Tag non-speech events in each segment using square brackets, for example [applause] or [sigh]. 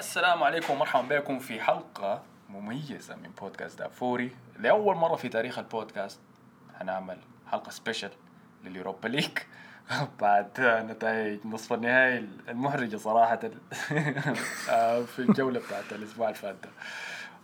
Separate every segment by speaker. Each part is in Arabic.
Speaker 1: السلام عليكم ومرحبا بكم في حلقة مميزة من بودكاست دافوري لأول مرة في تاريخ البودكاست هنعمل حلقة special لل Europa League. [laughs] بعد نتائج نصف النهائي المحرجة صراحة. [laughs] آه، في الجولة بتاعت الأسبوع اللي فات.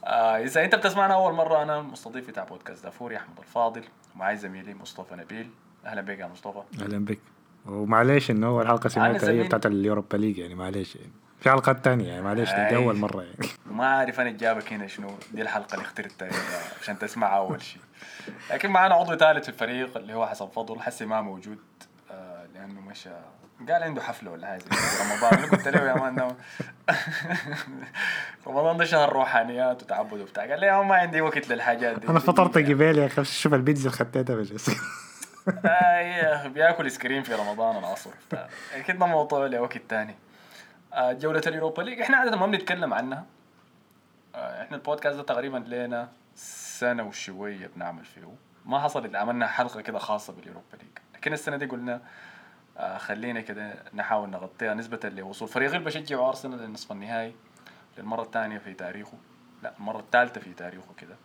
Speaker 1: آه، إذا أنت بتسمعنا أول مرة أنا مستضيف بتاع بودكاست دافوري أحمد الفاضل ومعي زميلي مصطفى نبيل. أهلا بك يا مصطفى.
Speaker 2: أهلا بك. ومعليش إنه أول حلقة سمعتها. هي بتاعت اليوروبا ليج يعني معليش. يعني في حلقات تانية يعني معليش دي
Speaker 1: أي.
Speaker 2: أول مرة يعني. [laughs]
Speaker 1: وما عارف أنا جابك هنا شنو دي الحلقة اللي اخترتها عشان تسمع أول شيء. لكن معنا عضو ثالث في الفريق اللي هو حسن فضل حسي ما موجود آه لأنه مشى قال عنده حفلة ولا حاجة رمضان. أنا قلت له يا مان [laughs] رمضان ده شهر روحانيات وتعبد وبتاع. قال لي ما عندي وقت للحاجات دي
Speaker 2: أنا فطرت قبال يا أخي شوف البيتزا اللي خدتها بس. [laughs]
Speaker 1: آه يا أخي بياكل ice cream في رمضان العصر. أكيد ده موضوع لوقت تاني. آه جولة ال Europa League إحنا عادة ما بنتكلم عنها. آه إحنا البودكاست ده تقريبا لنا سنة وشوية بنعمل فيه. ما حصل إلا عملنا حلقة كده خاصة بال Europa League. لكن السنة دي قلنا آه خلينا كده نحاول نغطيها نسبة لوصول فريق اللي بشجعوا أرسنال للنصف النهائي للمرة الثانية في تاريخه. لا المرة الثالثة في تاريخه كده.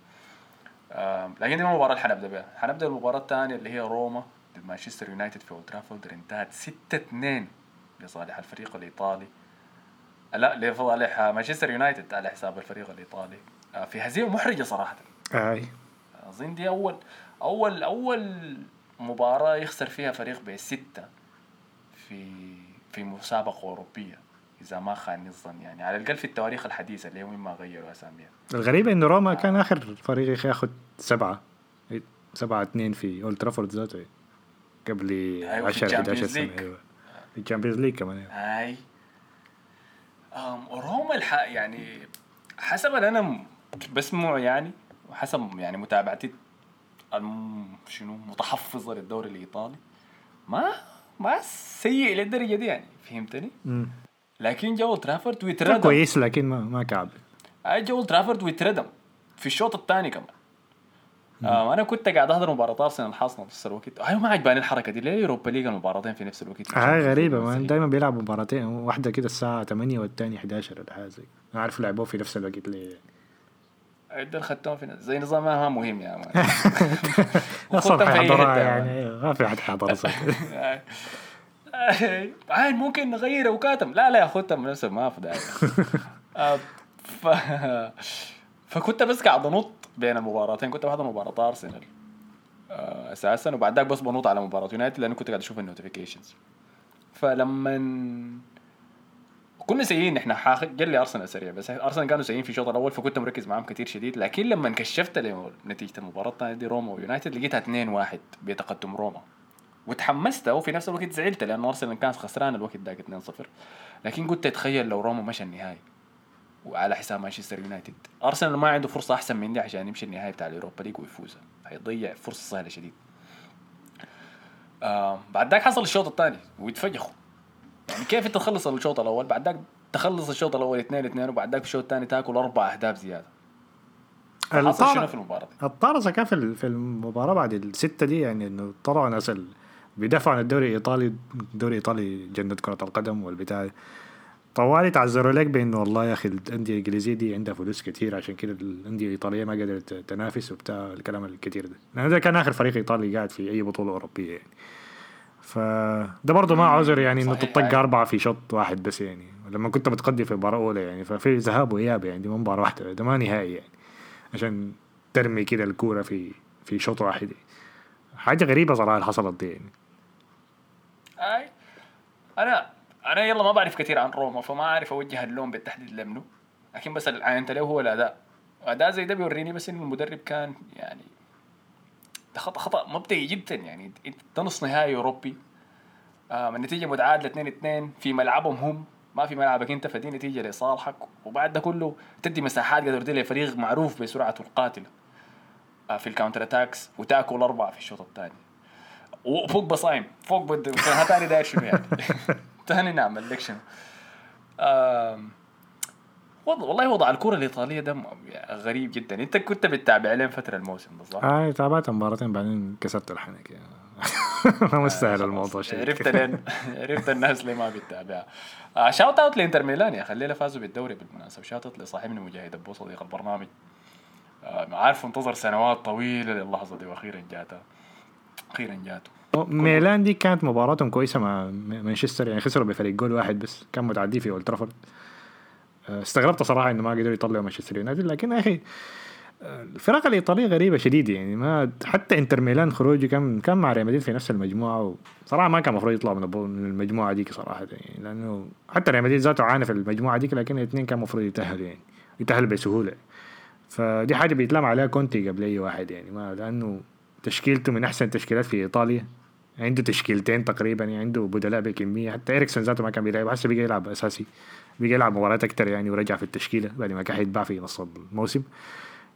Speaker 1: آم، لكن دي المباراة اللي حنبدأ بها، حنبدأ المباراة الثانية اللي هي روما ضد مانشستر يونايتد في أولد ترافورد انتهت 6 2 لصالح الفريق الإيطالي. لا لصالح مانشستر يونايتد على حساب الفريق الإيطالي. آه، في هزيمة محرجة صراحة.
Speaker 2: أي.
Speaker 1: اظن دي أول أول أول مباراة يخسر فيها فريق بستة في في مسابقة أوروبية إذا ما خانني الظن يعني. على الأقل في التواريخ الحديثة اللي هي مما غيروا أساميها
Speaker 2: الغريب إنه روما كان آخر فريق ياخذ سبعة. سبعة اتنين في Old Trafford ذاته. قبل
Speaker 1: أيوة، في
Speaker 2: 10 11
Speaker 1: ال
Speaker 2: Champions
Speaker 1: سنة.
Speaker 2: League. أيوه. في ال Champions League كمان أيوة.
Speaker 1: روما الح... يعني حسب اللي أنا بسمعه يعني وحسب يعني متابعتي. شنو متحفظة للدوري الإيطالي ما ما سيء للدرجة دي يعني فهمتني؟ لكن جو ترافورد ويتردم
Speaker 2: كويس لكن ما ما كعب
Speaker 1: جو ترافورد ويتردم في الشوط الثاني كمان أنا كنت قاعد أحضر مباراة أرسنال الحاصله في نفس الوقت. أيوه ما عجباني الحركة دي. ليه يوروبا ليج المباراتين في نفس الوقت؟
Speaker 2: هاي غريبة. ما دايما بيلعبوا مباراتين. واحدة كده الساعة 8 والتانية 11 ولا حاجة زي أنا عارف لعبوه في نفس الوقت ليه.
Speaker 1: عدل خدتهم في زي نظام ما مهم يا مان حتة [laughs] يا
Speaker 2: يعني. ما في حد صح.
Speaker 1: عين ممكن نغير وكاتم لا لا يا اخوتها من نفسه ما في داعي. [laughs] آه، ف... فكنت بس قاعد أنط بين المباراتين كنت بحضر مباراة أرسنال. آه، أساسا وبعد ذاك بس بنط على مباراة يونايتد لأنه كنت قاعد أشوف ال notifications. فلما كنا سيئين إحنا حاخ... جا لي أرسنال سريع بس أرسنال كانوا سيئين في الشوط الأول فكنت مركز معاهم كثير شديد. لكن لما كشفت نتيجة المباراة الثانية دي روما ويونايتد لقيتها 2-1 بتقدم روما. وتحمست وفي نفس الوقت زعلت لأنه أرسنال كان خسران الوقت ذاك 2-0 لكن قلت أتخيل لو روما مشى النهائي. وعلى حساب مانشستر يونايتد. أرسنال ما عنده فرصة أحسن من دي عشان يمشي النهائي بتاع ال Europa League ويفوز. حيضيع فرصة سهلة شديد. آه بعد ذاك حصل الشوط الثاني ويتفجخوا يعني كيف أنت تخلص الشوط الأول؟ بعد ذاك تخلص الشوط الأول 2 2 وبعد ذاك في الشوط الثاني تاكل أربع أهداف زيادة. حصل شنو في المباراة دي؟
Speaker 2: الطارزة كان في ال- في المباراة بعد الستة دي يعني إنه طلعوا ناس بيدافعوا عن الدوري الإيطالي الدوري الإيطالي جنة كرة القدم والبتاع. طوالي تعذروا لك بإنه والله يا أخي الأندية الإنجليزية دي عندها فلوس كتير عشان كده الأندية الإيطالية ما قدرت تنافس وبتاع الكلام الكتير ده. لأنه ده كان آخر فريق إيطالي قاعد في أي بطولة أوروبية يعني. فده برضه ما عذر يعني
Speaker 1: إنه
Speaker 2: تطق. أربعة في شوط واحد بس يعني. لما كنت متقدم في مباراة أولى يعني ففي ذهاب وإياب يعني دي مباراة واحدة ده ما نهائي يعني. عشان ترمي كده الكورة في في شوط واحد يعني. حاجة غريبة صراحة حصلت دي يعني.
Speaker 1: أي أنا أنا يلا ما بعرف كثير عن روما فما أعرف أوجه اللوم بالتحديد لمنه لكن بس اللي عينت له هو الأداء. اداء زي ده بيوريني بس إنه المدرب كان يعني ده خطأ خطأ مبدئي جدا يعني. انت ده نص نهائي أوروبي آه النتيجة متعادلة 2 2 في ملعبهم هم ما في ملعبك أنت فدي نتيجة لصالحك. وبعد ده كله تدي مساحات قدرت لفريق معروف بسرعته القاتله آه في ال counter attacks وتاكل أربعة في الشوط الثاني. وفوق بصايم فوق بد [laughs] تاني داير شنو يعني؟ [laughs] شنو آم، وضع والله وضع الكرة الإيطالية ده غريب جدا. أنت كنت بتتابع لين فترة الموسم ده صح؟
Speaker 2: هاي تابعت مباراتين بعدين كسرت الحنك. يعني. ما مستاهل الموضوع شيء
Speaker 1: عرفت لين [laughs] عرفت الناس اللي ما بتتابعها آه shout out لإنتر ميلان يا الليلة فازوا بالدوري بالمناسبة. shout out لصاحبنا مجاهد أبو صديق البرنامج. آه عارف انتظر سنوات طويلة. للحظة دي وأخيرا جاتها أخيرا جاته.
Speaker 2: ميلان دي كانت مباراتهم كويسة مع مانشستر يعني خسروا بفريق جول واحد بس كان متعدي في Old Trafford. آه، استغربت صراحة إنه ما قدروا يطلعوا مانشستر يونايتد لكن يا أخي آه، الفرق الإيطالية غريبة شديد يعني ما حتى إنتر ميلان خروجه كان كان مع ريال مدريد في نفس المجموعة وصراحة ما كان المفروض يطلعوا من المجموعة ديك صراحة يعني لأنه حتى ريال مدريد ذاته عانى في المجموعة ديك لكن الاثنين كان المفروض يتأهلوا يعني يتأهلوا بسهولة. فدي حاجة بيتلام عليها كونتي قبل أي واحد يعني ما لأنه تشكيلته من أحسن التشكيلات في إيطاليا. عنده تشكيلتين تقريبا يعني عنده بدلاء بكمية. حتى اريكسون ذاته ما كان بيلعب هسه بقى يلعب أساسي. بقى يلعب مباريات أكثر يعني ورجع في التشكيلة بعد ما كان حيتباع في نص الموسم.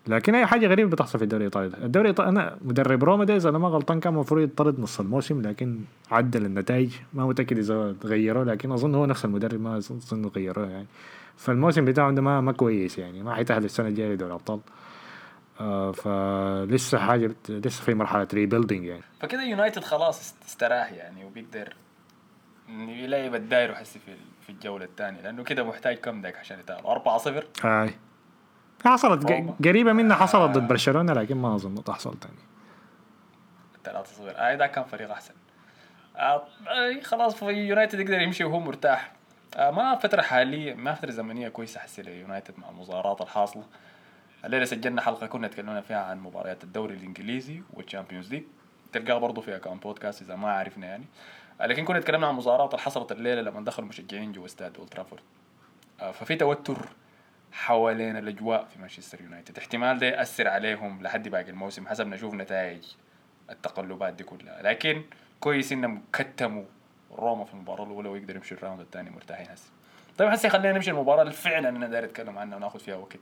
Speaker 2: لكن أي حاجة غريبة بتحصل في الدوري الإيطالي. الدوري الإيطالي أنا مدرب روما إذا أنا ما غلطان كان المفروض يطرد نص الموسم لكن عدل النتائج. ما متأكد إذا غيروه لكن أظن هو نفس المدرب ما أظن غيروه يعني. فالموسم بتاعه ده ما ما كويس يعني ما حيتأهل السنة الجاية لدوري الأبطال. آه فلسه حاجة. لسه في مرحلة rebuilding يعني.
Speaker 1: فكده يونايتد خلاص استراح يعني وبيقدر يلعب الداير وحسي في في الجولة الثانية لأنه كده محتاج كم داك عشان يتاهل 4 0
Speaker 2: هاي. حصلت قريبة منها حصلت ضد برشلونة لكن ما أظن تحصل ثاني
Speaker 1: 3 0 آه ده كان فريق أحسن. آه خلاص في يونايتد يقدر يمشي وهو مرتاح. آه ما فترة حالية ما فترة زمنية كويسة حسي ليونايتد مع المظاهرات الحاصلة. الليلة سجلنا حلقة كنا تكلمنا فيها عن مباريات الدوري الإنجليزي وال Champions League. تلقاها برضه في account podcast إذا ما عرفنا يعني. لكن كنا تكلمنا عن المظاهرات اللي حصلت الليلة لما دخلوا مشجعين جوا استاد أولد ترافورد. آه، ففي توتر حوالين الأجواء في مانشستر يونايتد. احتمال ده يأثر عليهم لحد باقي الموسم حسب نشوف نتائج التقلبات دي كلها. لكن كويس إنهم كتموا روما في المباراة الأولى ويقدروا يمشوا ال round الثاني مرتاحين هسه. طيب هسه خلينا نمشي المباراة اللي فعلا أنا داير أتكلم عنها وناخذ فيها وقت.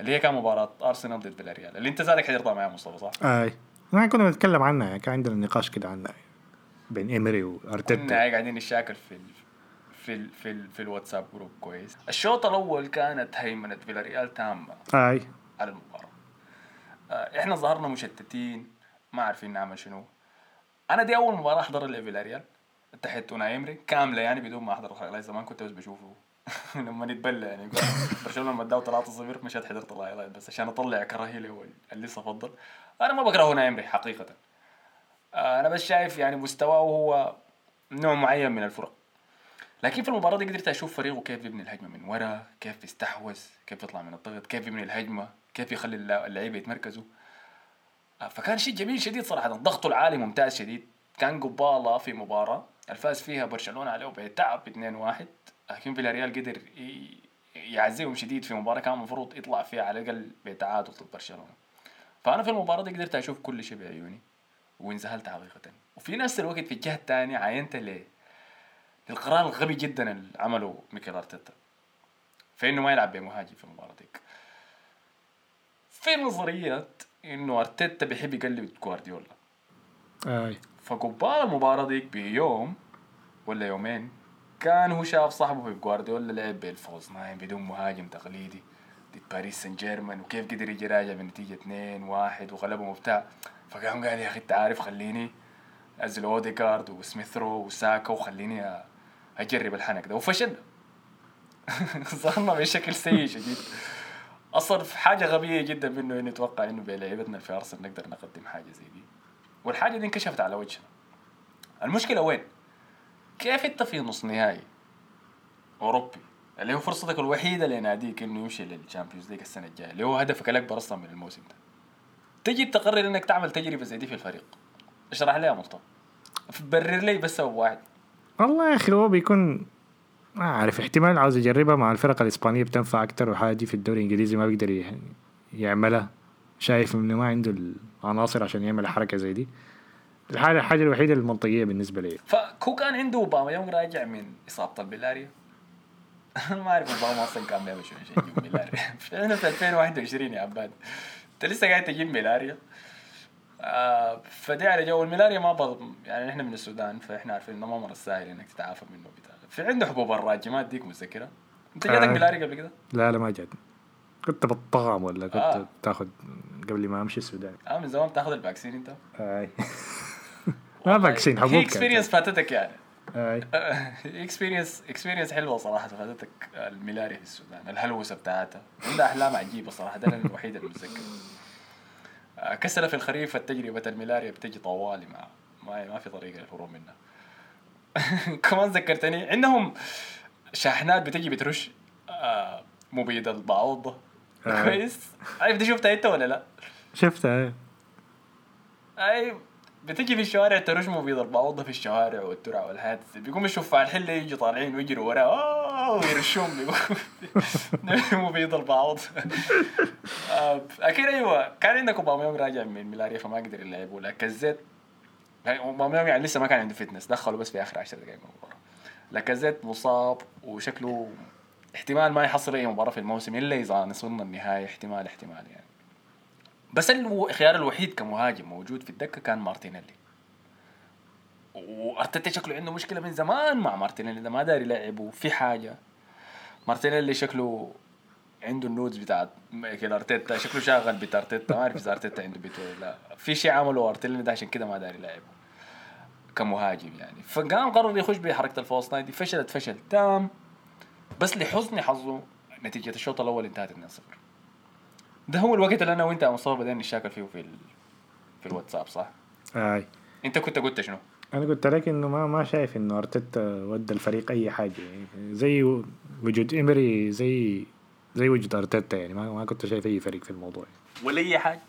Speaker 1: اللي هي كان مباراة أرسنال ضد فيلاريال اللي أنت زادك حضرتها معايا مصطفى صح؟
Speaker 2: أي. ما كنا بنتكلم عنها يعني كان عندنا نقاش كده عنها بين إيمري وأرتيتا.
Speaker 1: كنا قاعدين نشاكل في ال... في ال... في ال... في الواتساب group كويس. الشوط الأول كانت هيمنة فيلاريال تامة
Speaker 2: أي.
Speaker 1: على المباراة. آه، إحنا ظهرنا مشتتين ما عارفين نعمل شنو. أنا دي أول مباراة احضرها لفيلاريال تحت اوناي امري كاملة يعني بدون ما أحضر زمان كنت بس بشوفه. [laughs] لما نتبلى يعني. برشلونة لما اداه 3 0 مشيت حضرت ال highlight بس عشان اطلع كراهية له اللي لسه افضل أنا ما بكره أوناي إيمري حقيقة. آه، أنا بس شايف يعني مستواه هو نوع معين من الفرق. لكن في المباراة دي قدرت أشوف فريقه كيف يبني الهجمة من ورا كيف يستحوذ كيف يطلع من الضغط كيف يبني الهجمة كيف يخلي اللعيبة يتمركزوا. آه، فكان شيء جميل شديد صراحة. ضغطه العالي ممتاز شديد. كان قبالة في مباراة. الفاز فيها برشلونة عليه بتعب 2-1 لكن فيلاريال قدر يعزيهم شديد في مباراة كان المفروض يطلع فيها على الأقل بتعادل ضد برشلونة. فأنا في المباراة دي قدرت أشوف كل شيء بعيوني وانذهلت حقيقة. وفي نفس الوقت في الجهة الثانية عاينت ليه القرار الغبي جدا اللي عمله ميكيل أرتيتا في إنه ما يلعب بمهاجم في المباراة ديك. في نظريات إنه أرتيتا بيحب يقلد جوارديولا.
Speaker 2: أي.
Speaker 1: فقبال المباراة ديك بيوم ولا يومين كان هو شاف صاحبه في جوارديولا لعب بالفوز. نايم بدون مهاجم تقليدي. ضد باريس سان جيرمان وكيف قدر يجي راجع بنتيجة 2 1 وغلبهم وبتاع فقام قال يا أخي أنت عارف خليني أنزل اوديجارد وسميث رو وساكا وخليني أجرب الحنك ده. وفشلنا. [laughs] ظهرنا بشكل سيء شديد. أصلا حاجة غبية جدا منه إنه يتوقع إنه بلعيبتنا في أرسنال نقدر نقدم حاجة زي دي. والحاجة دي انكشفت على وجهنا. المشكلة وين؟ كيف انت في نص نهائي؟ أوروبي. اللي هو فرصتك الوحيدة لناديك إنه يمشي لل Champions League السنة الجاية اللي هو هدفك الأكبر أصلا من الموسم ده. تجي تقرر إنك تعمل تجربة زي دي في الفريق. اشرح لي يا مصطفى. برر لي بس سبب واحد.
Speaker 2: والله يا أخي هو بيكون ما عارف احتمال عاوز يجربها مع الفرق الإسبانية بتنفع أكتر وحاجة دي في الدوري الإنجليزي ما بيقدر يعملها. شايف إنه ما عنده العناصر عشان يعمل حركة زي دي. الحاجة الحاجة الوحيدة المنطقية بالنسبة لي.
Speaker 1: فهو كان عنده أوباما يوم راجع من اصابه البلاريا [laughs] ما أعرف أوباما أصلا كان بيعمل شنو عشان يجيب ملاريا إحنا [laughs] في 2021 يا عباد. أنت لسه قاعد تجيب ملاريا آه فدي على جو. الملاريا ما بض... يعني إحنا من السودان فإحنا عارفين إنه ما مره سهل إنك تتعافى منه بتاع. في عنده حبوب الراجمات ديك متذكرها أنت جاتك
Speaker 2: آه.
Speaker 1: ملاريا قبل كده؟
Speaker 2: لا لا ما جات كنت بطغم ولا كنت
Speaker 1: آه.
Speaker 2: آه. تاخذ قبل ما أمشي السودان.
Speaker 1: آه من زمان بتاخذ ال vaccine
Speaker 2: أنت؟ آي. [laughs] ما vaccine
Speaker 1: هي
Speaker 2: حبوب
Speaker 1: experience فاتتك يعني. experience experience [laughs] حلوة صراحة فاتتك الملاريا في السودان الهلوسة بتاعتها. عندها أحلام عجيبة صراحة ده أنا الوحيد اللي متذكر آه، كسر في الخريف التجربه الملاريا بتجي طوالي مع ما ما في طريقة للهروب منها. [laughs] كمان ذكرتني عندهم شاحنات بتجي بترش آه، مبيد البعوضه. كويس. عارف دي شفتها أنت ولا لا؟
Speaker 2: شفتها
Speaker 1: أي بتجي في الشوارع ترش مبيد البعوضة في الشوارع والترع والحياة بيقوم الشفاع الحلة يجي طالعين ويجروا وراه ويرشوهم بيقوم [laughs] مبيد البعوض آه، أكيد أيوه. كان عندك اوباميونج راجع من ملاريا فما قدر يلعبوا لكن ذات اوباميونج يعني لسه ما كان عنده fitness. دخلوا بس في آخر 10 دقائق من المباراة. لاكازيت مصاب وشكله احتمال ما يحصل أي مباراة في الموسم إلا إذا وصلنا النهاية احتمال احتمال يعني. بس الخيار الوحيد كمهاجم موجود في الدكة كان مارتينيلي. وأرتيتا شكله عنده مشكلة من زمان مع مارتينيلي ده ما داير يلعبه في حاجة. مارتينيلي شكله عنده ال nudes بتاعت مايكل أرتيتا شكله شاغل بيت أرتيتا ما أعرف إذا أرتيتا عنده بيت ولا لا. في شيء عمله أرتيتا ده عشان كده ما داير يلعبه كمهاجم يعني. فقام قرر يخش بحركة ال false nine دي فشلت فشل تام. بس لحسن حظه نتيجة الشوط الأول انتهت 2-0 ده هو الوقت اللي أنا وأنت يا مصطفى بدينا نشاكل فيه في ال... في الواتساب صح؟
Speaker 2: أي.
Speaker 1: أنت كنت قلت شنو؟
Speaker 2: أنا قلت لك إنه ما ما شايف إنه أرتيتا ودى الفريق أي حاجة. يعني زي وجود إيمري زي زي وجود أرتيتا يعني. ما ما كنت شايف أي فريق في الموضوع
Speaker 1: ولا أي حاجة؟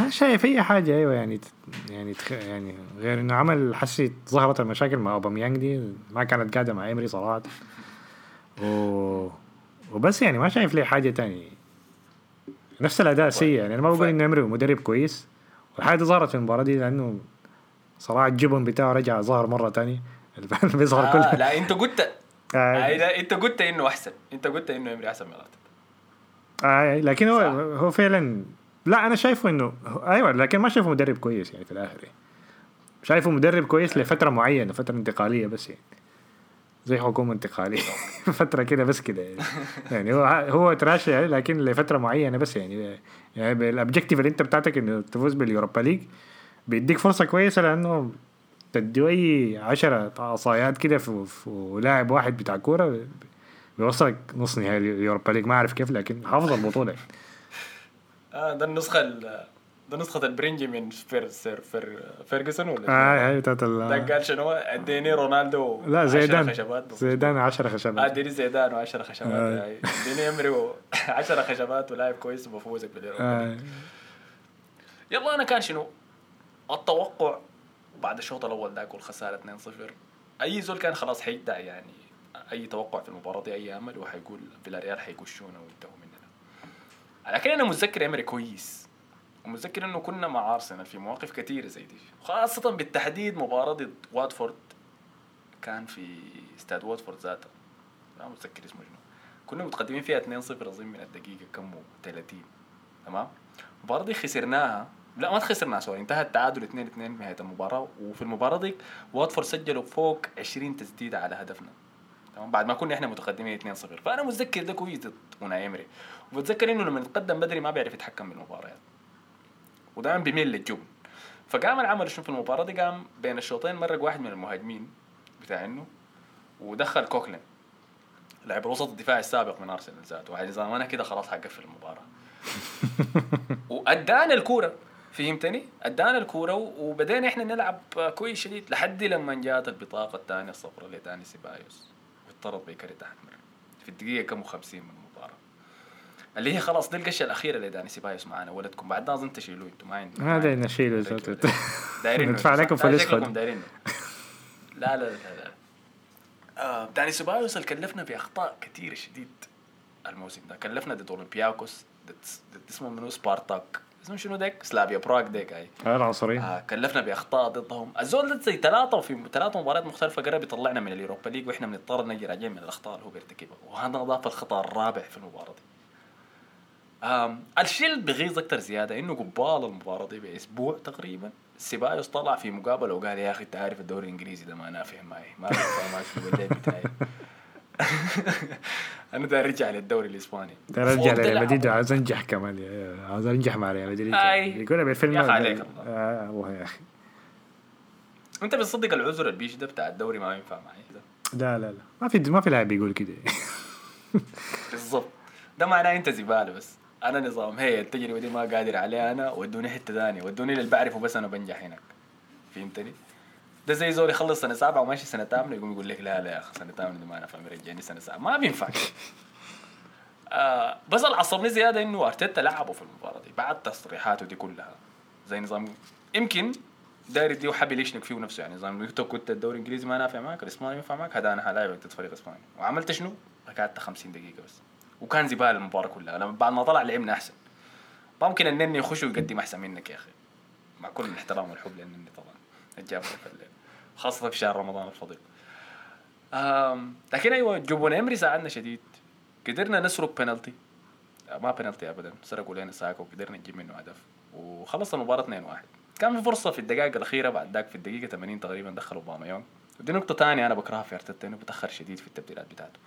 Speaker 2: ما شايف أي حاجة أيوه يعني يعني تخ... يعني غير إنه عمل حسي ظهرت المشاكل مع اوباميانج دي. ما كانت قاعدة مع إيمري صراحة. و... وبس يعني ما شايف لي حاجة تانية. نفس الأداء سيء يعني أنا ما بقول
Speaker 1: ف-
Speaker 2: إنه ايمري مدرب كويس. والحاجة ظهرت في المباراة دي لأنه صراحة الجبن بتاعه رجع ظهر مرة تانية. اللي [laughs] بيظهر
Speaker 1: آه
Speaker 2: كل
Speaker 1: لا أنت قلت [laughs]
Speaker 2: آه.
Speaker 1: آه لا أنت قلت إنه أحسن. أنت قلت إنه امري أحسن من
Speaker 2: آه لكن هو
Speaker 1: صح.
Speaker 2: هو فعلا لا أنا شايفه إنه أيوه لكن ما شايفه مدرب كويس يعني في الآخر. يعني. شايفه مدرب كويس لفترة معينة فترة انتقالية بس يعني. زي حكومة انتقاليه [laughs] فترة كده بس كده يعني. يعني هو هو تراشي يعني لكن لفترة معينة بس يعني يعني بالابجكتيف اللي انت بتاعتك إنه تفوز باليوروبا ليج بيديك فرصة كويسة لأنه تديه أي عشرة عصايات كده في, في لاعب واحد بتاع كورة بيوصلك نص نهائي اليوروبا ليج ما أعرف كيف لكن حافظ البطولة. [laughs]
Speaker 1: آه ده النسخة ال- ده نسخة البرنجي من فير سير فير فيرجسون ولا؟
Speaker 2: آه هاي بتاعت ال-
Speaker 1: ده قال شنو؟ اديني رونالدو
Speaker 2: لا زيدان.
Speaker 1: خشبات
Speaker 2: زيدان 10
Speaker 1: آه،
Speaker 2: خشبات
Speaker 1: اديني زيدان و10 خشبات.
Speaker 2: آه.
Speaker 1: اديني امري 10 [laughs] خشبات ولاعب كويس وبفوزك بال Europa
Speaker 2: آه.
Speaker 1: يلا أنا كان شنو؟ التوقع بعد الشوط الأول ذاك والخساره 2-0 أي زول كان خلاص حيدع يعني أي توقع في المباراة دي أي امل وحيقول فيلاريال حيكشونا وينتهوا مننا. لكن أنا متذكر إمري كويس. ومتذكر إنه كنا مع أرسنال في مواقف كثيره زي دي خاصة بالتحديد مباراة ضد واتفورد. كان في استاد واتفورد ذاته. ما متذكر اسمه شنو. كنا متقدمين فيها 2-0 اظن من الدقيقة كم 30 تمام؟ المباراة دي خسرناها. لا ما خسرناها سوري انتهى التعادل 2 2 نهاية المباراة. وفي المباراة دي واتفورد سجلوا فوق 20 تسديده على هدفنا. تمام؟ بعد ما كنا إحنا متقدمين 2 0 فأنا متذكر ده كويس ضد أوناي إمري. وبتذكر إنه لما نتقدم بدري ما بيعرف يتحكم بالمباريات. ودائما بيميل للجبن. فقام العمل شنو في المباراة؟ دي قام بين الشوطين مرق واحد من المهاجمين بتاع إنه ودخل كوكلين لاعب الوسط الدفاعي السابق من أرسنال ذاته. وعلى نظام أنا كده خلاص حقفل المباراة. [laughs] وأدانا الكورة فهمتني؟ أدانا الكورة وبدينا إحنا نلعب كويس شديد لحد لما جات البطاقة الثانية الصفراء لداني سيبايوس واضطرد بكرت احمر في الدقيقة كم 50 من اللي هي خلاص دي القشة الأخيرة لداني سيبايوس معانا ولا لكم بعد أظن تشيلوه أنتم ما عندكم
Speaker 2: ما دايرين نشيله.
Speaker 1: دايرين
Speaker 2: ندفع لكم فلوس خد.
Speaker 1: دايرين لا لا لا لا. آه داني سيبايوس اللي كلفنا باخطاء كثيره شديد الموسم ده. كلفنا ضد أولمبياكوس ضد اسمه منو؟ سبارتاك. اسمه شنو ديك؟ سلافيا براغ ديك هاي
Speaker 2: العنصريين
Speaker 1: آه كلفنا باخطاء ضدهم. الزول ده زي ثلاثة وفي ثلاثة مباريات مختلفة قرب يطلعنا من اليوروبا ليج وإحنا بنضطر نجي راجعين من الأخطاء اللي هو بيرتكبها وهذا أضاف الخطأ الرابع في المباراة دي. الشيء اللي بغيظ أكثر زيادة إنه قبال المباراة دي بأسبوع تقريبا سيبايوس طلع في مقابلة وقال يا أخي أنت عارف الدوري الإنجليزي ده ما نافع معي ما في الليل بتاعي أنا ده أرجع للدوري الإسباني.
Speaker 2: ترى رجع
Speaker 1: فوق ده
Speaker 2: ريال مدريد. عاوز أنجح كمان عاوز أنجح مع ريال مدريد. يقول بالفيلم
Speaker 1: يا أخي عليك الله.
Speaker 2: آه يا أخي.
Speaker 1: أنت بتصدق العذر البيش ده بتاع الدوري ما ينفع معي ده؟
Speaker 2: لا لا لا. ما في ما في لاعب بيقول كده. [laughs]
Speaker 1: بالضبط. ده معناه أنت زبالة بس. أنا نظام هي التجربه دي ما قادر عليها أنا ودوني حتة ثانية ودوني اللي بعرفه بس أنا بنجح هناك. فهمتني؟ ده زي زول يخلص سنة سابعة وماشي سنة ثامنه يقوم يقول لك لا لا يا أخي سنة ثامنه دي ما أنا فاهم رجعني سنة سابعة. ما بينفع. آه بس اللي عصبني زيادة إنه أرتيتا لعبه في المباراة دي بعد تصريحاته دي كلها. زي نظام يمكن داير يديه حبل يشنك فيه نفسه يعني نظام انت كنت الدوري الإنجليزي ما نافع معك الإسباني ينفع معك هذا أنا حلاعبك ضد فريق اسباني وعملت شنو؟ قعدت 50 دقيقة بس. وكان زبالة المباراة كلها. لما بعد ما طلع لعبنا أحسن. ممكن النني يخش ويقدم أحسن منك يا أخي. مع كل الاحترام والحب للنني طبعا الليل خاصة في شهر رمضان الفضيل. آم، لكن أيوه جوبون إمري ساعدنا شديد. قدرنا نسرق بنالتي ما بنالتي ابدا سرقوا لنا ساكو وقدرنا نجيب منه هدف. وخلص المباراة 2-1 كان في فرصة في الدقائق الأخيرة بعد ذاك في الدقيقة 80 تقريبا دخلوا باميون ودي نقطة ثانية أنا بكرهها في أرتيتا إنه بتأخر شديد في التبديلات بتاعته.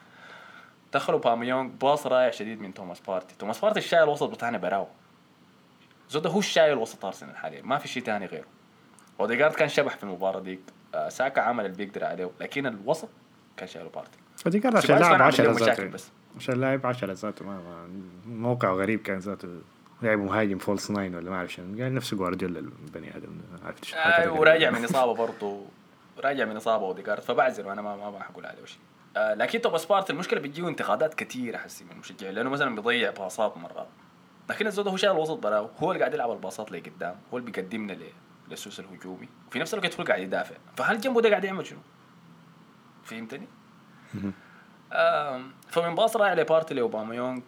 Speaker 1: دخلوا أوباميونج باص رائع شديد من توماس بارتي توماس بارتي الشايل الوسط بتاعنا براو. زود هو الشايل وسط ارسنال حاليا ما في شيء ثاني غيره اوديجارد كان شبح في المباراه ديك آه، ساكا عمل اللي بيقدر عليه لكن الوسط كان شايله بارتي
Speaker 2: أوديجارد عشان لاعب
Speaker 1: كان عامل
Speaker 2: 10
Speaker 1: لهم مشاكل
Speaker 2: ذاته.
Speaker 1: بس.
Speaker 2: عشان لاعب 10 ذاته. ما, ما موقع غريب كان ذاته. لعب مهاجم false nine ولا ما اعرف شنو قال نفسه جوارديولا البني آدم عرفت
Speaker 1: آه وراجع من اصابه برضه راجع من اصابه اوديجارد فبعذر أنا ما ما بقول عليه شيء آه لكن توماس بارتي المشكلة بتجيه انتقادات كثيره حسي من المشجعين لأنه مثلا بيضيع باصات مرات. لكن الزود هو شايل الوسط براو هو اللي قاعد يلعب الباصات لقدام هو اللي بيقدمنا للثلث الهجومي. وفي نفس الوقت هو اللي قاعد يدافع. فاللي جنبه ده قاعد يعمل شنو؟ فهمتني؟ آم، فمن باص رايح لبارتي لاوباميونج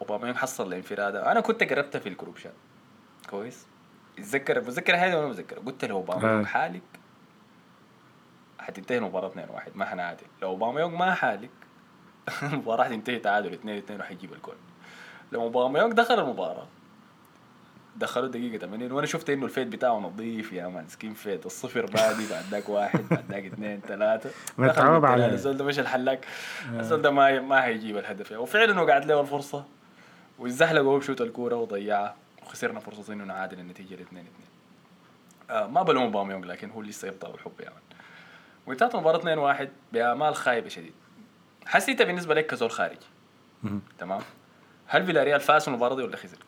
Speaker 1: اوباميونج حصل الانفرادة. أنا كنت قربتها في ال group chat. كويس؟ اتذكر بتذكر هذه ولا ما بتذكر؟ قلت له اوباميونج
Speaker 2: آه.
Speaker 1: حالك؟ حتنتهي المباراة 2 1 ما حنعادل لو أوباميونج ما حالك [laughs] المباراة حتنتهي تعادل 2 2 وحيجيب الجول لو أوباميونج دخل المباراة دخلوا دقيقة 80 وأنا شفت إنه ال fade بتاعه نظيف يا man skin fade الصفر بادي بعد ذاك واحد بعد ذاك اثنين ثلاثة
Speaker 2: متعوب على-
Speaker 1: الزول ده مش الحلاق. الزول ده ما ما هيجيب الهدف. يعني. وفعلا وقعت له الفرصة ويزحلق وهو بشوت الكورة وضيعها وخسرنا فرصة إنه نعادل النتيجة 2 2 آه ما بلوم أوباميونج لكن هو لسه يبطل الحب يا man. وانتهت المباراة 2 1 بآمال خايبة شديد. حسيت بالنسبة لك كزول خارجي. تمام؟ هل فيلاريال فاز المباراة دي ولا خسر؟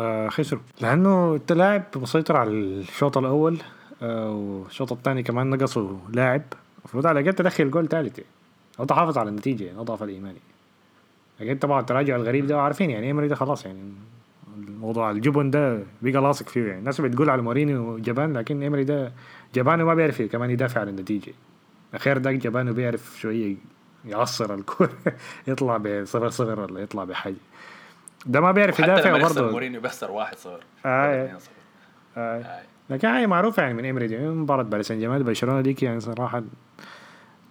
Speaker 2: آه خسروا لأنه انت لاعب مسيطر على الشوط الأول آه والشوط الثاني كمان نقصوا لاعب. المفروض على الاقل تدخل جول ثالث. يعني. أو تحافظ على النتيجة يعني اضعف الإيمان يعني. لكن طبعا التراجع الغريب ده عارفين يعني إيمري ده خلاص يعني الموضوع الجبن ده بقى لاصق فيه. يعني الناس بتقول على مورينيو جبان لكن إيمري ده جبان وما بيعرف كمان يدافع عن النتيجة. أخير داك جبان وبيعرف شوية يعصر الكورة [laughs] يطلع بصفر صفر ولا يطلع بحاجة. ده ما بيعرف يدافع برضه.
Speaker 1: مورينيو بيخسر 1 0
Speaker 2: آه. آه. لكن هاي معروف يعني من إيمري دي مباراة باريس سان جيرمان برشلونة ديك يعني صراحة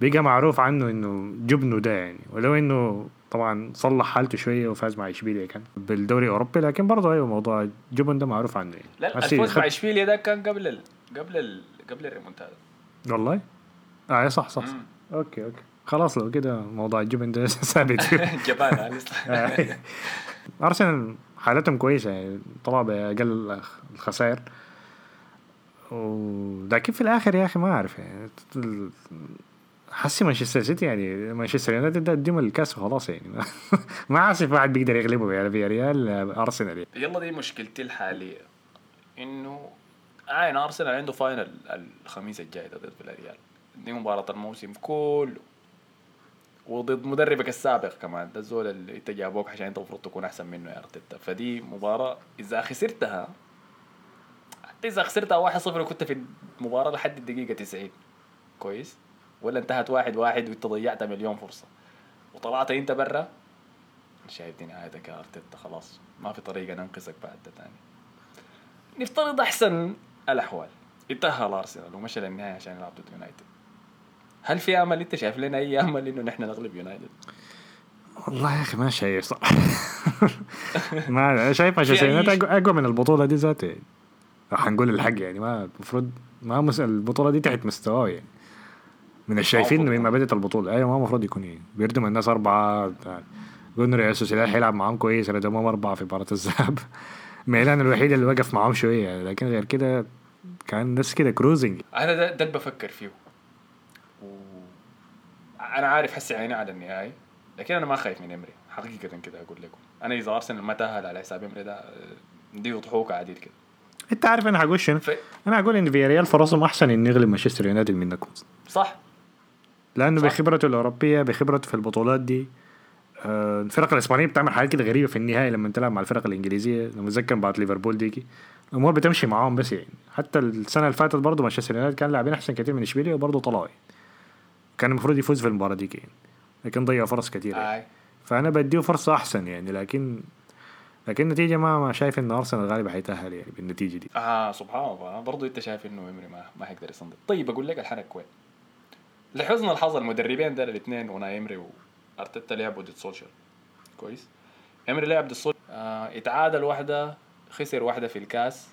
Speaker 2: بقى معروف عنه إنه جبنه ده يعني ولو إنه طبعا صلح حالته شوية وفاز مع اشبيليا كان بالدوري الأوروبي لكن برضه أيوه موضوع جبن ده معروف عنه يعني.
Speaker 1: لا الفوز
Speaker 2: خد-
Speaker 1: مع اشبيليا ده كان قبل ال... قبل ال... قبل الريمونتادا.
Speaker 2: والله؟ آه صح صح, صح. أوكي أوكي. خلاص لو كده موضوع الجبن ده [laughs] ثابت. [laughs]
Speaker 1: جبان آه،
Speaker 2: آه. أرسنال حالتهم كويسة يعني طلع بأقل الخسائر. ولكن في الآخر يا أخي ما أعرف يعني حسي مانشستر سيتي يعني مانشستر يونايتد ده اديهم الكاس وخلاص يعني. [laughs] ما, عارف واحد بيقدر يغلبه يعني في ريال أرسنال يعني.
Speaker 1: يلا دي مشكلتي الحالية. إنه عيني أرسنال عنده final الخميس الجاي ده ضد فيلاريال دي مباراة الموسم كله. وضد مدربك السابق كمان. ده الزول اللي انت جابوك عشان أنت المفروض تكون أحسن منه يا أرتيتا. فدي مباراة إذا خسرتها حتى إذا خسرتها 1-0 وكنت في المباراة لحد الدقيقة 90 كويس؟ ولا انتهت واحد واحد وانت ضيعت مليون فرصة. وطلعت انت برا شايف دي نهايتك يا أرتيتا خلاص. ما في طريقة ننقذك بعد ده تاني. نفترض أحسن الأحوال. انتهى الأرسنال ومشى للنهاية عشان يلعب ضد يونايتد. هل في أمل؟ أنت شايف لنا أي أمل إنه نحن نغلب يونايتد؟
Speaker 2: والله يا أخي ما شايف صح. [laughs] ما شايف مانشستر
Speaker 1: أي
Speaker 2: يونايتد. اقوى من البطولة دي ذاته يعني حنقول الحق يعني ما المفروض ما مس... البطولة دي تحت مستواه يعني. من الشايفين. من ما بدت البطولة. أيوه ما المفروض يكون يعني بيردم الناس أربعة. قلنا ريال سوسيداد حيلعب معاهم كويس ردمهم أربعة في مباراة الذهاب. [laughs] ميلان الوحيد اللي وقف معاهم شوية يعني لكن غير كده كان الناس كده cruising
Speaker 1: أنا ده, ده اللي بفكر فيه. و... أنا عارف حسي عيني على النهائي لكن أنا ما خايف من إمري. حقيقة كده أقول لكم. أنا إذا أرسنال ما تأهل على حساب إمري ده دي ضحك عديل كده.
Speaker 2: أنت عارف أنا هقول شنو؟
Speaker 1: ف...
Speaker 2: أنا هقول إن فيلاريال فرصهم أحسن انه يغلب مانشستر يونايتد منكم
Speaker 1: صح.
Speaker 2: لأنه
Speaker 1: صح.
Speaker 2: بخبرته الأوروبية بخبرته في البطولات دي آه، الفرق الإسبانية بتعمل حاجات كده غريبة في النهائي لما تلعب مع الفرق الإنجليزية لما اتذكر بعد ليفربول ديك الأمور بتمشي معاهم بس يعني حتى السنة اللي فاتت برضه مانشستر يونايتد كان لاعبين أحسن كثير من إشبيليا وبرضه طلعوا يعني. كان المفروض يفوز في المباراة دي يعني. لكن ضيع فرص كثيره يعني. فأنا بديه فرصة أحسن يعني لكن لكن النتيجه ما ما شايف إن أرسنال غالبا حيتاهل يعني بالنتيجة دي
Speaker 1: آه سبحان الله برضو أنت شايف إنه إمري ما ما حيقدر يصندق طيب أقول لك الحركة وين لحزن الحظ المدربين دول الاثنين وناي إمري وأرتيتا لعبوا ضد سولشر كويس. إمري لعب ضد سولشر آه اتعادل واحدة خسر واحدة في الكاس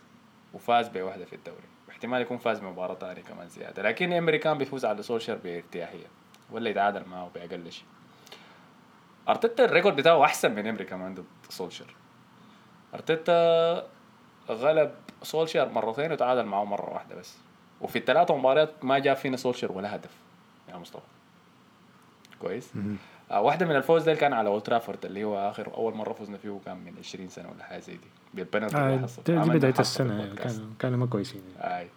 Speaker 1: وفاز بواحدة في الدوري. احتمال يكون فاز بمباراة ثانية كمان زيادة. لكن إمري كان بيفوز على سولشر بارتياحية ولا يتعادل معه بأقل شيء. أرتيتا ال record بتاعه أحسن من إمري كمان ضد سولشر أرتيتا غلب سولشر مرتين وتعادل معه مرة واحدة بس. وفي الثلاثه مباريات ما جاب فينا سولشر ولا هدف. يا مصطفى. كويس. آه واحدة من الفوز ده كان على أولد ترافورد اللي هو آخر أول مرة فزنا فيه كان من 20 سنة ولا حاجة زي دي. بالبنالتي
Speaker 2: آه. دي,
Speaker 1: بداية
Speaker 2: السنة يعني
Speaker 1: البودكاست.
Speaker 2: كانوا ما كويسين يعني.
Speaker 1: أي.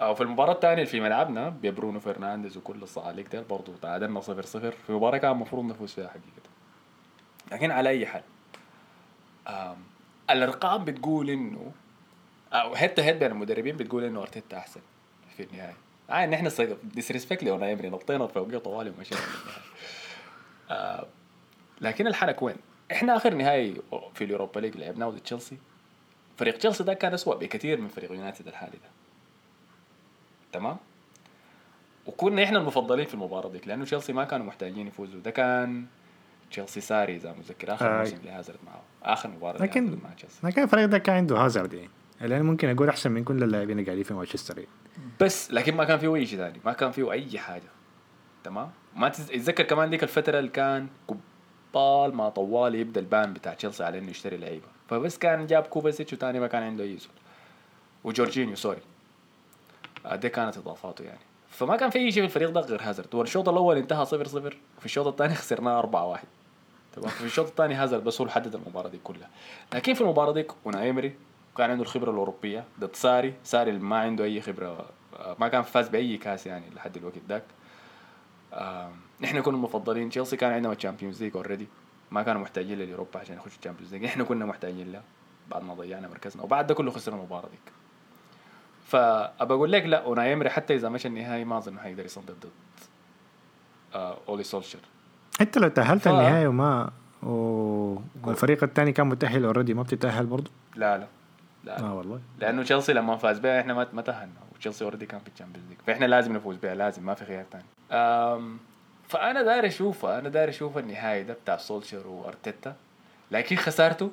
Speaker 1: أو في المباراة الثانية اللي في ملعبنا ببرونو فرنانديز وكل الصعاليك ده برضه تعادلنا 0 0 في مباراة كان المفروض نفوز فيها حقيقة. لكن على أي حال آم، الأرقام بتقول إنه أو head to head بين المدربين بتقول إنه أرتيتا أحسن في النهايه آه ان إحنا disrespect لي امري نطينا فوقية طوالي ومشينا آه لكن الحركة وين؟ إحنا آخر نهائي في ال Europa League لعبناه ضد تشيلسي. فريق تشيلسي ده كان اسوء بكثير من فريق يونايتد الحالي ده. تمام؟ وكنا إحنا المفضلين في المباراة دي لأنه تشيلسي ما كانوا محتاجين يفوزوا. ده كان تشيلسي ساري إذا متذكر آخر
Speaker 2: آه.
Speaker 1: موسم لهازارد معه. آخر مباراة
Speaker 2: لكن
Speaker 1: مع تشيلسي.
Speaker 2: لكن الفريق ده كان عنده هازارد يعني. اللي أنا ممكن أقول أحسن من كل اللاعبين اللي قاعدين في مانشستر.
Speaker 1: بس لكن ما كان فيه أي شيء ثاني. ما كان فيه أي حاجة. تمام؟ ما تتذكر كمان ديك الفترة اللي كان قبال ما طوال يبدأ ال ban بتاع تشيلسي على إنه يشتري لعيبة. فبس كان جاب كوفاسيتش وثاني ما كان عنده أي وجورجينيو sorry. آه، دي كانت إضافاته يعني. فما كان في أي شيء في الفريق ده غير هازارد. والشوط الأول انتهى 0 0 وفي الشوط الثاني [laughs] خسرناه 4 1 تمام؟ في الشوط الثاني هازارد بس هو اللي حدد المباراة دي كلها. لكن في المباراة دي أوناي ايمري كان عنده الخبرة الأوروبية. ضد ساري. ساري اللي ما عنده أي خبرة ما كان فاز بأي كاس يعني لحد الوقت ذاك. نحن كنا مفضلين. تشيلسي كان عندهم ال Champions League already ما كانوا محتاجين لل Europa عشان يخشوا ال Champions League إحنا كنا محتاجين له. بعد ما ضيعنا مركزنا. وبعد ده كله خسرنا المباراه ديك. فابى أقول لك لا أوناي إمري حتى إذا مشى النهائي ما أظن حيقدر يصدق ضد آه أولي سولشر
Speaker 2: أنت لو تأهلت
Speaker 1: ف-
Speaker 2: النهائي وما و- والفريق الثاني كان متأهل already ما بتتأهل برضه
Speaker 1: لا لا. لا.
Speaker 2: آه والله.
Speaker 1: لأنه تشيلسي لما فاز بها إحنا ما تاهلنا وتشيلسي already كان في ال Champions League فإحنا لازم نفوز بها لازم ما في خيار ثاني فأنا داير اشوفها أنا داير أشوف النهائي ده بتاع سولشر وأرتيتا. لكن خسارته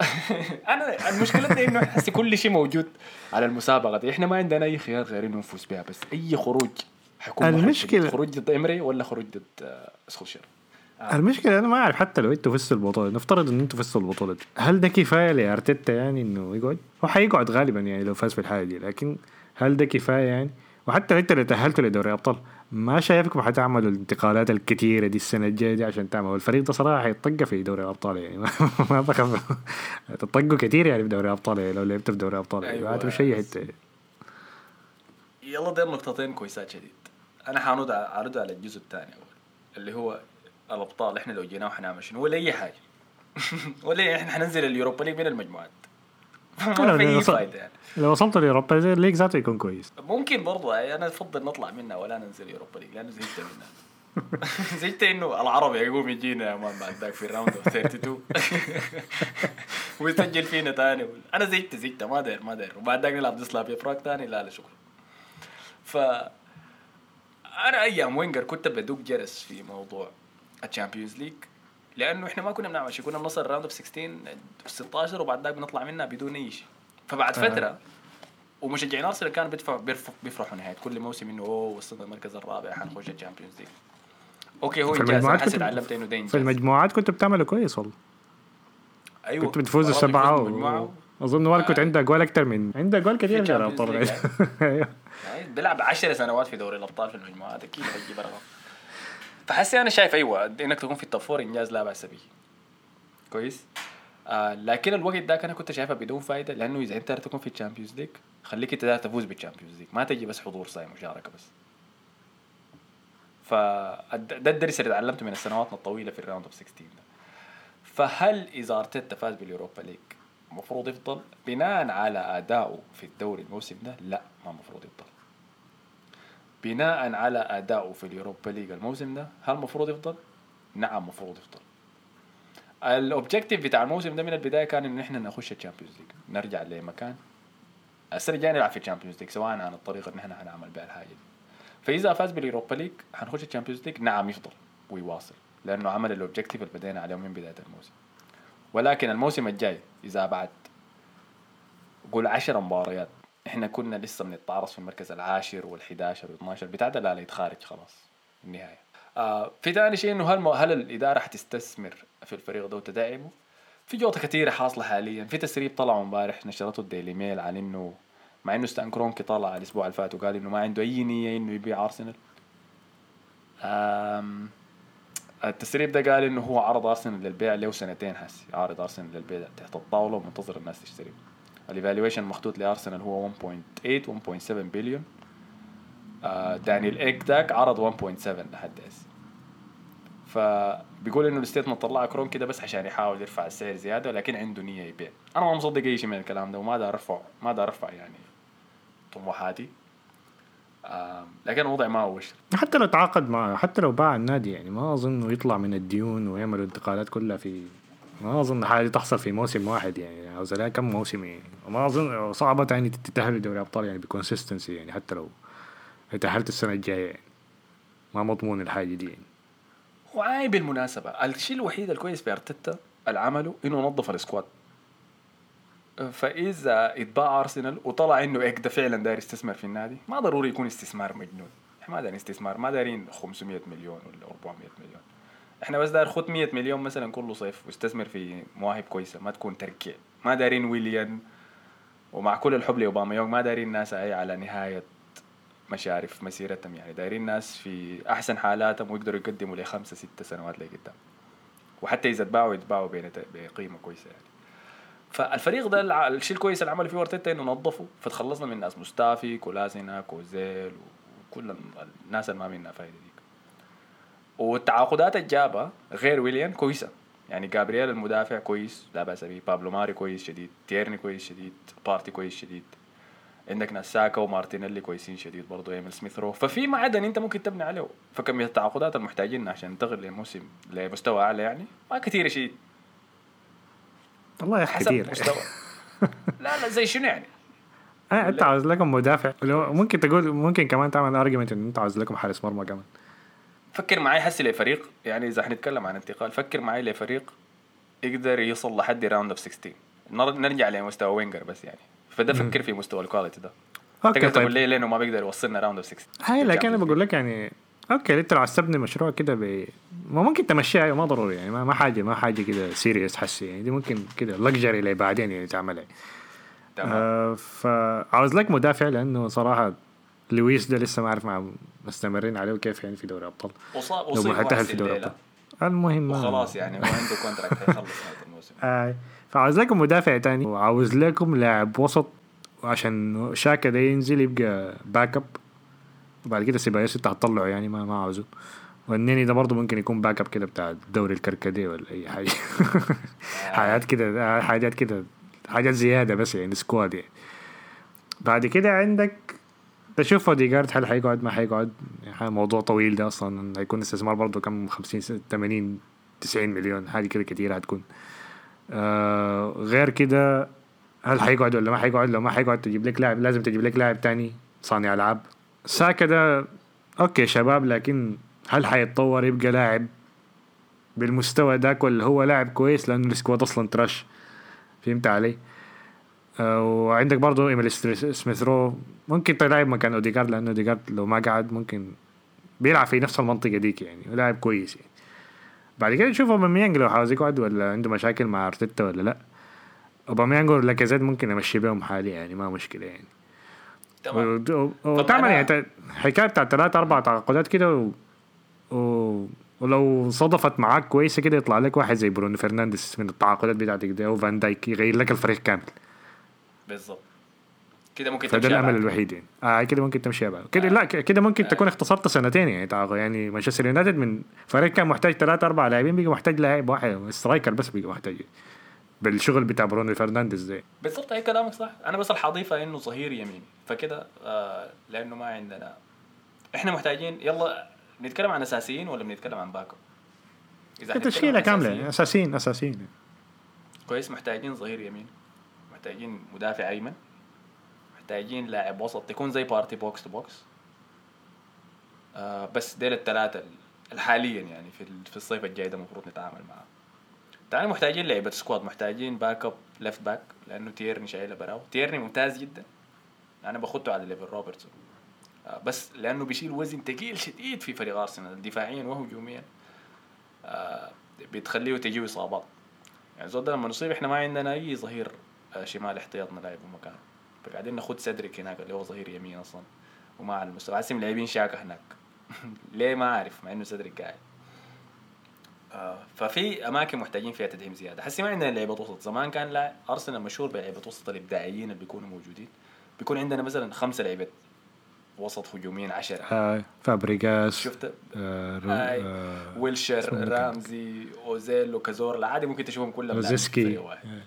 Speaker 1: [laughs] أنا المشكلة إنه حسي كل شيء موجود على المسابقة دي. إحنا ما عندنا أي خيار غير إنه نفوز بها. بس أي خروج حيكون شديد. خروج ضد إمري ولا خروج ضد سولشر آه.
Speaker 2: المشكلة أنا ما أعرف حتى لو أنتوا فزتوا البطولة نفترض إن أنتوا فزتوا البطولة دي. هل ده كفاية لأرتيتا يعني إنه يقعد؟ هو حيقعد غالبا يعني لو فاز في الحالة دي لكن هل ده كفاية يعني؟ وحتى أنت اللي تأهلتوا لدوري أبطال ما شايفكم حتعملوا الانتقالات الكثيره دي السنة الجاية دي عشان تعملوا الفريق ده صراحة حيطقى في دوري الابطال يعني. [laughs] ما, بخاف. تطقوا كثير يعني في دوري الابطال يعني لو لعبت في دوري الابطال يعني.
Speaker 1: أيوة.
Speaker 2: ما مش أي حتة.
Speaker 1: يلا دي نقطتين كويسات شديد أنا حانود اعرض على الجزء الثاني اللي هو الأبطال إحنا لو جينا وحنعمل ولا أي حاجة. [laughs] ولا إحنا حننزل ال Europa League من المجموعات. [laughs] ما في
Speaker 2: أي
Speaker 1: فايدة يعني.
Speaker 2: لو وصلت لاوروبا زي ال league ذاته يكون كويس.
Speaker 1: ممكن برضه أنا أفضل نطلع منها ولا ننزل Europa League لأنه زهقت منها. [laughs] زهقت إنه العربي يقوم يجينا يا man بعد ذاك في ال round of 32 ويسجل فينا ثاني أنا زهقت زهقت ما داير ما داير. وبعد ذاك نلعب سلافيا براغ ثاني لا لا شكرا. ف أنا أيام وينجر كنت بدق جرس في موضوع ال Champions League لأنه إحنا ما كنا بنعمل شيء. كنا بنوصل ال round of 16 16 وبعد ذاك بنطلع منها بدون أي شيء. فبعد
Speaker 2: آه.
Speaker 1: فترة ومشجعين أرسنال كانوا بيدفعوا بيفرحوا نهايه كل موسم إنه أوه وصلنا المركز الرابع حنخش ال Champions League okay
Speaker 2: هو
Speaker 1: إنجاز. أنا
Speaker 2: المجموعات
Speaker 1: حسي
Speaker 2: كنت-
Speaker 1: تعلمت انه ده
Speaker 2: في المجموعات كنت بتعملوا كويس والله.
Speaker 1: أيوه.
Speaker 2: كنت بتفوز
Speaker 1: بيفوز
Speaker 2: و- أظن والكوت عنده أقوال أكثر من عنده جوال كثير
Speaker 1: في
Speaker 2: الأبطال.
Speaker 1: League [laughs]
Speaker 2: أيوه.
Speaker 1: يعني بيلعب 10 سنوات في دوري الأبطال في المجموعات أكيد حيجيب رقم. فحسي أنا شايف أيوه إنك تكون في ال top four إنجاز لا باس به كويس؟ آه لكن الوقت ده أنا كنت شايفها بدون فائده لأنه إذا أنت تكون في ال Champions League خليك أنت تفوز بال Champions League ما تجي بس حضور صايم مشاركه بس. ف ده الدرس اللي تعلمته من السنوات الطويلة في ال round of 16 ده. فهل إذا أرتيتا فاز بال Europa League المفروض يفضل؟ بناء على ادائه في الدوري الموسم ده لا ما المفروض يفضل. بناء على ادائه في ال Europa League الموسم ده هل المفروض يفضل؟ نعم المفروض يفضل. ال objective بتاع الموسم ده من البداية كان انه إحنا نخش ال Champions League نرجع لمكان السنة الجاية نلعب في ال Champions League سواء عن الطريقة اللي إحنا هنعمل بها الحاجة دي. فإذا فاز بال Europa League حنخش ال Champions League نعم يفضل ويواصل لأنه عمل ال objective اللي بدينا عليه من بداية الموسم. ولكن الموسم الجاي إذا بعد قول 10 مباريات إحنا كنا لسه بنتعثر في المركز العاشر وال11 وال12 بتاع ده لا يتخارج خلاص النهاية. آه في ثاني شيء إنه هل هل الإدارة حتستثمر في الفريق ده وتدعمه؟ في جوطة كثيره حاصلة حاليا. في تسريب طلعوا امبارح نشرته الديلي ميل عن إنه مع إنه ستان كرونكي طلع الأسبوع اللي فات وقال إنه ما عنده أي نية إنه يبيع أرسنال. آم، التسريب ده قال إنه هو عرض أرسنال للبيع له سنتين حسي. عارض أرسنال للبيع تحت الطاولة ومنتظر الناس تشتري ال evaluation المحطوط لأرسنال هو 1.8 1.7 بليون آه دانيال ايك داك عرض 1.7 لحد هسه. فبيقول إنه ال statement طلعه كرونكي ده بس عشان يحاول يرفع السعر زيادة ولكن عنده نية يبيع. أنا ما مصدق أي شيء من الكلام ده وما داير أرفع ما داير أرفع يعني طموحاتي. لكن الوضع ما هو
Speaker 2: حتى لو تعاقد مع حتى لو باع النادي يعني ما أظن إنه يطلع من الديون ويعمل انتقالات كلها في ما أظن حاجة تحصل في موسم واحد يعني عاوز لها كم موسم يعني. وما أظن صعبة يعني تتأهل لدوري أبطال يعني ب consistency يعني حتى لو تأهلت السنة الجاية يعني. ما مضمون الحاجة دي يعني.
Speaker 1: وعاي بالمناسبة الشيء الوحيد الكويس في أرتيتا عمله إنه نظف ال squad. فإذا اتباع أرسنال وطلع إنه إيك ده فعلا داير يستثمر في النادي ما ضروري يكون استثمار مجنون. ما دايرين استثمار ما دايرين 500 مليون ولا 400 مليون. إحنا بس داير خد 100 مليون مثلا كل صيف واستثمر في مواهب كويسة ما تكون تركيع ما دايرين ويليان ومع كل الحب لأوباما. ما دايرين ناس هي على نهاية مشارف مسيرتهم يعني دايرين ناس في أحسن حالاتهم ويقدروا يقدموا لخمسه ستة سنوات لقدام وحتى إذا اتباعوا يتباعوا بقيمة كويسة يعني. فالفريق ده الشيء الكويس اللي عمله فيه أرتيتا إنه نظفه فتخلصنا من ناس مستافي كولاسيناك وأوزيل وكل ال- الناس اللي ما منها فايده والتعاقدات اللي جابها غير ويليان كويسة. يعني جابرييل المدافع كويس لا بأس به. بابلو ماري كويس شديد. تيرني كويس شديد. بارتي كويس شديد. عندك ناس ساكا ومارتينيلي كويسين شديد برضه إيميل سميث رو. ففي معدن أنت ممكن تبني عليه. فكمية التعاقدات المحتاجين عشان ننتقل لموسم لمستوى أعلى يعني؟ ما كثير شيء.
Speaker 2: والله يا أخي
Speaker 1: حسب
Speaker 2: كثير.
Speaker 1: مستوى. [laughs] لا لا زي شنو يعني؟
Speaker 2: آه أنت عاوز لكم مدافع. ممكن تقول ممكن كمان تعمل argument ان أنت عاوز لكم حارس مرمى كمان.
Speaker 1: فكر معي هسي لفريق يعني إذا حنتكلم عن انتقال فكر معي لفريق يقدر يوصل لحد round of 16 نر- نرجع لمستوى وينجر بس يعني. فده فكر في مستوى ال quality ده.
Speaker 2: okay
Speaker 1: تقدر تقول
Speaker 2: طيب.
Speaker 1: ليه؟ لأنه ما بيقدر يوصلنا round of 16
Speaker 2: هاي لكن أنا بقول لك يعني okay انت لو عايز تبني مشروع كده ب... ما ممكن تمشيها أيوة، ما ضروري يعني ما, ما حاجة ما حاجة كده serious حسي يعني. دي ممكن كده luxury اللي بعدين يعني تعملها.
Speaker 1: تمام.
Speaker 2: آه فعاوز لك مدافع لأنه صراحة لويس ده لسه ما اعرف مع مستمرين عليه كيف يعني في دوري الابطال
Speaker 1: وص-
Speaker 2: لو
Speaker 1: وصل
Speaker 2: ما حتأهل
Speaker 1: واحد
Speaker 2: في دوري الابطال المهم ما-
Speaker 1: وخلاص يعني هو عنده contract حيخلص [laughs] نهاية الموسم.
Speaker 2: آه. فعاوز لكم مدافع تاني. وعاوز لكم لاعب وسط عشان شاكا ده ينزل يبقى backup وبعد كده سيبايوس انت هتطلعه يعني ما ما عاوزه. والنني ده برضه ممكن يكون backup كده بتاع الدوري الكركديه ولا أي حاجة. [laughs] حاجات كده آه، حاجات كده حاجات زيادة بس يعني squad يعني. بعد كده عندك تشوف اوديجارد هل هيقعد ما هيقعد يعني موضوع طويل ده أصلا. هيكون استثمار برضه كم؟ 50 80 90 مليون حاجة كده كتير هتكون آه غير كده هل هيقعد ولا ما هيقعد لو ما هيقعد تجيب لك لاعب لازم تجيب لك لاعب تاني صانع ألعاب. ساكا ده okay شباب لكن هل هيتطور يبقى لاعب؟ بالمستوى داك ولا هو لاعب كويس لأنه ال squad أصلا trash فهمت علي؟ وعندك برضه ايميل سميث رو. ممكن تلعب مكان أوديجارد لأنه أوديجارد لو ما قعد ممكن بيلعب في نفس المنطقة ديك يعني لاعب كويس يعني. بعد كده نشوف أوباميانج لو عاوز يقعد ولا عنده مشاكل مع أرتيتا ولا لأ. أوباميانج ولاكازيت ممكن أمشي بيهم حالي يعني ما مشكلة يعني.
Speaker 1: تمام.
Speaker 2: وتعمل يعني حكاية بتاعت ثلاث أربع تعاقدات كده و... و... ولو صدفت معاك كويسة كده يطلع لك واحد زي برونو فرنانديز من التعاقدات بتاعتك ده أو فان دايك يغير لك الفريق كامل.
Speaker 1: بالضبط كده ممكن
Speaker 2: فده
Speaker 1: تمشي
Speaker 2: الأمل
Speaker 1: بعد.
Speaker 2: الوحيد يعني. آه كده ممكن تمشي بقى كده لا ك- كده ممكن تكون اختصرت سنتين يعني. تعاقد يعني مانشستر يونايتد من فريق كان محتاج ثلاث أربع لاعبين بقى محتاج لاعب واحد striker بس بقى محتاج. بالشغل بتاع برونو فرنانديز ده.
Speaker 1: بالضبط أي كلامك صح. أنا بس الحضيفة إنه ظهير يمين. فكده آه لأنه ما عندنا. إحنا محتاجين يلا نتكلم عن أساسيين ولا بنتكلم عن backup اذا تشكيلة
Speaker 2: كاملة.
Speaker 1: أساسيين،
Speaker 2: أساسيين أساسيين.
Speaker 1: كويس محتاجين ظهير يمين. محتاجين مدافع أيمن محتاجين لاعب وسط يكون زي بارتي box to box بس ديل الثلاثه الحاليا يعني في في الصيف الجاي ده المفروض نتعامل معاه. تاني محتاجين لعيبة squad محتاجين backup left back لأنه تيرني شايله براو تيرني ممتاز جدا. أنا باخده على level روبرتسون آه بس لأنه بيشيل وزن ثقيل شديد في فريق ارسنال دفاعيا وهجوميا آه بتخليه تجيه إصابات. يعني زود لما نصيب إحنا ما عندنا أي ظهير شمال احتياط نلعبه مكانه فقاعدين ناخد سدريك هناك اللي هو ظهير يمين أصلا. وما على المستوى عسم لاعبين شاكا هناك. [laughs] ليه ما أعرف؟ مع إنه سدريك قاعد. آه ففي أماكن محتاجين فيها تدعيم زيادة. حسي ما عندنا لعيبة وسط. زمان كان لا أرسنال مشهور بلعيبة وسط الإبداعيين اللي بيكونوا موجودين. بيكون عندنا مثلا خمسة لعيبة وسط هجوميين عشرة.
Speaker 2: آه فابريجاس
Speaker 1: شفت؟
Speaker 2: آه. آه
Speaker 1: ويلشر رامزي أوزيل وكازورلا عادي ممكن تشوفهم كلهم. لاعبين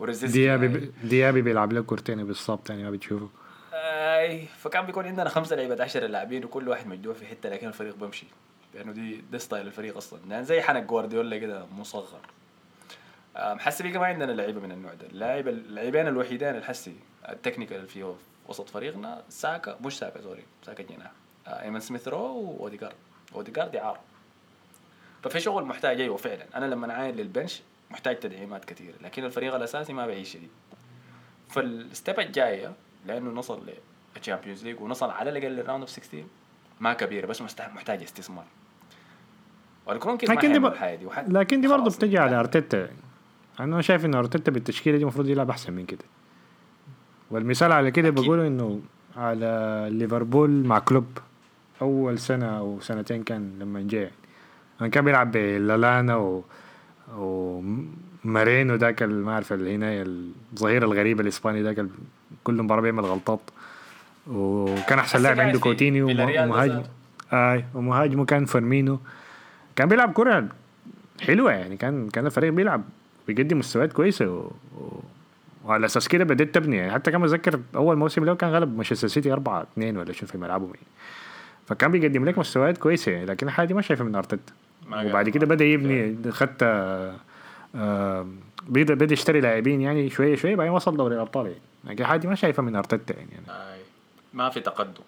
Speaker 2: ديابي. ب- ديابي بيلعب لك كورتين بيتصاب تاني ما بتشوفه.
Speaker 1: أي فكان بيكون عندنا خمسة لعيبة 10 لاعبين وكل واحد مجدوع في حتة لكن الفريق بمشي لأنه دي ده style الفريق أصلا. يعني زي حنك جوارديولا كده مصغر. حسي بقى ما عندنا لعيبة من النوع ده. اللاعب اللاعبين الوحيدين اللي حسي ال technical اللي فيه وسط فريقنا ساكا مش ساكا sorry ساكا جناح. إيمن سميث رو واوديجارد اوديجارد اعاره ففي شغل محتاج أيوه فعلا. أنا لما اعاين لل bench محتاج تدعيمات كثيره لكن الفريق الأساسي ما بعيش شديد فال step الجاية لأنه نصل لل Champions League ونصل على الأقل لل round of 16 ما كبيره بس محتاج استثمار والكرونكيز ما
Speaker 2: لكن دي ب...
Speaker 1: دي
Speaker 2: لكن دي برضه بتجي على. أرتيتا. أنا شايف انه أرتيتا بالتشكيلة دي المفروض يلعب أحسن من كده والمثال على كده. بقوله إنه على ليفربول مع كلوب أول سنة أو سنتين كان لما جاء كان بيلعب بلالانا و ومارينو ذاك ما أعرف اللي هنا الظهير الغريب الاسباني ذاك كل مباراة بيعمل غلطات. وكان
Speaker 1: أحسن
Speaker 2: لاعب عنده كوتينيو ومهاجم. اي ومهاجمه كان فيرمينو. كان بيلعب كرة حلوة يعني كان كان الفريق بيلعب بيقدم مستويات كويسة و... و... وعلى أساس كده بديت تبني يعني. حتى كان متذكر أول موسم له كان غلب مانشستر سيتي 4 2 ولا شو في ملعبهم يعني. فكان بيقدم لك مستويات كويسة يعني لكن الحاجة دي ما شايفها من
Speaker 1: أرتيتا.
Speaker 2: وبعد كده بدأ يبني خدت آه، بدا بدا يشتري لاعبين يعني شوية شوية بعدين وصل دوري الأبطال يعني. دي ما شايفها من أرتيتا يعني, يعني.
Speaker 1: ما في تقدم.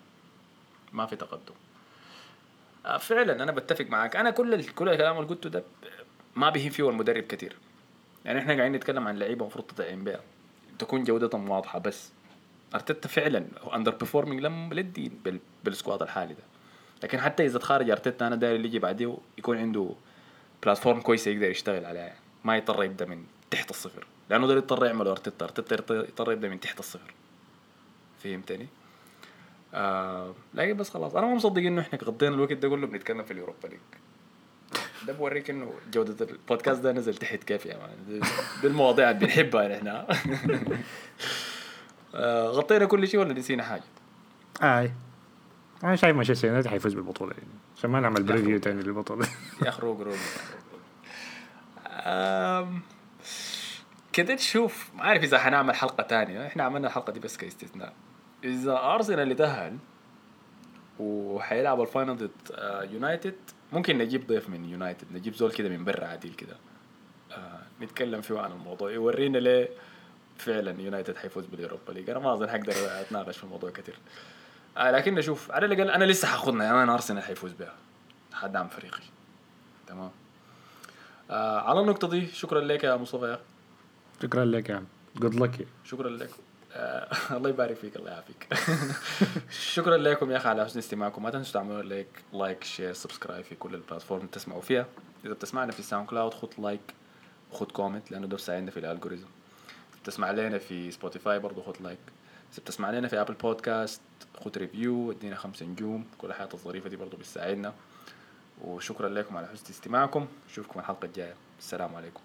Speaker 1: ما في تقدم. آه، فعلا أنا بتفق معك أنا كل كل الكلام اللي قلته ده ما بيهم فيه المدرب كثير يعني إحنا قاعدين نتكلم عن لعيبة المفروض تدعم بها تكون جودتهم واضحة بس. أرتيتا فعلا underperforming لم للدين بال- بال squad الحالي ده. لكن حتى إذا تخارج أرتيتا أنا داير اللي يجي بعديه يكون عنده platform كويسه يقدر يشتغل عليها يعني. ما يضطر يبدأ من تحت الصفر. لأنه ده يضطر يعمله أرتيتا. أرتيتا يضطر- يبدأ من تحت الصفر. فهمتني؟ آه لكن بس خلاص. أنا ما مصدق إنه إحنا قضينا الوقت ده كله بنتكلم في ال Europa League. ده بوريك إنه جودة البودكاست ده نزل تحت كيف يا man. [laughs] دي- دي المواضيع اللي بنحبها نحن. [laughs] آه غطينا كل شيء ولا نسينا حاجة؟
Speaker 2: اي أنا شايف مانشستر يونايتد حيفوز بالبطولة يعني. عشان ما نعمل preview تاني للبطولة. [laughs]
Speaker 1: يا روق آم، كده تشوف ما عارف إذا حنعمل حلقة تانية. إحنا عملنا الحلقة دي بس كاستثناء. إذا أرسنال اللي تأهل وحيلعب ال final ضد آه، يونايتد ممكن نجيب ضيف من يونايتد. نجيب زول كده من برا عديل كده. آه، نتكلم فيه عن الموضوع. يورينا ليه فعلا يونايتد حيفوز بال Europa League. أنا ما أظن حقدر أتناقش في الموضوع كثير آه لكن نشوف على الأقل أنا لسه حاخذنا يعني أنا أرسنال حيفوز بها. حدعم فريقي. تمام. آه على النقطة دي شكرا لك يا مصطفى يا.
Speaker 2: شكرا لك يا عم. good luck
Speaker 1: شكرا لك. آه [laughs] الله يبارك فيك الله يعافيك. [laughs] شكرا لكم يا أخي على حسن استماعكم. ما تنسوا تعملوا like like share subscribe في كل ال platform اللي تسمعوا فيها. إذا بتسمعنا في ال SoundCloud خد like وخد comment لأنه ده بيساعدنا في ال algorithm بتسمع لنا في Spotify برضو خد like إذا بتسمع لنا في Apple Podcast خد review ادينا خمسة نجوم. كل الحاجات الظريفة دي برضو بتساعدنا. وشكرا لكم على حسن استماعكم. نشوفكم الحلقة الجاية. السلام عليكم.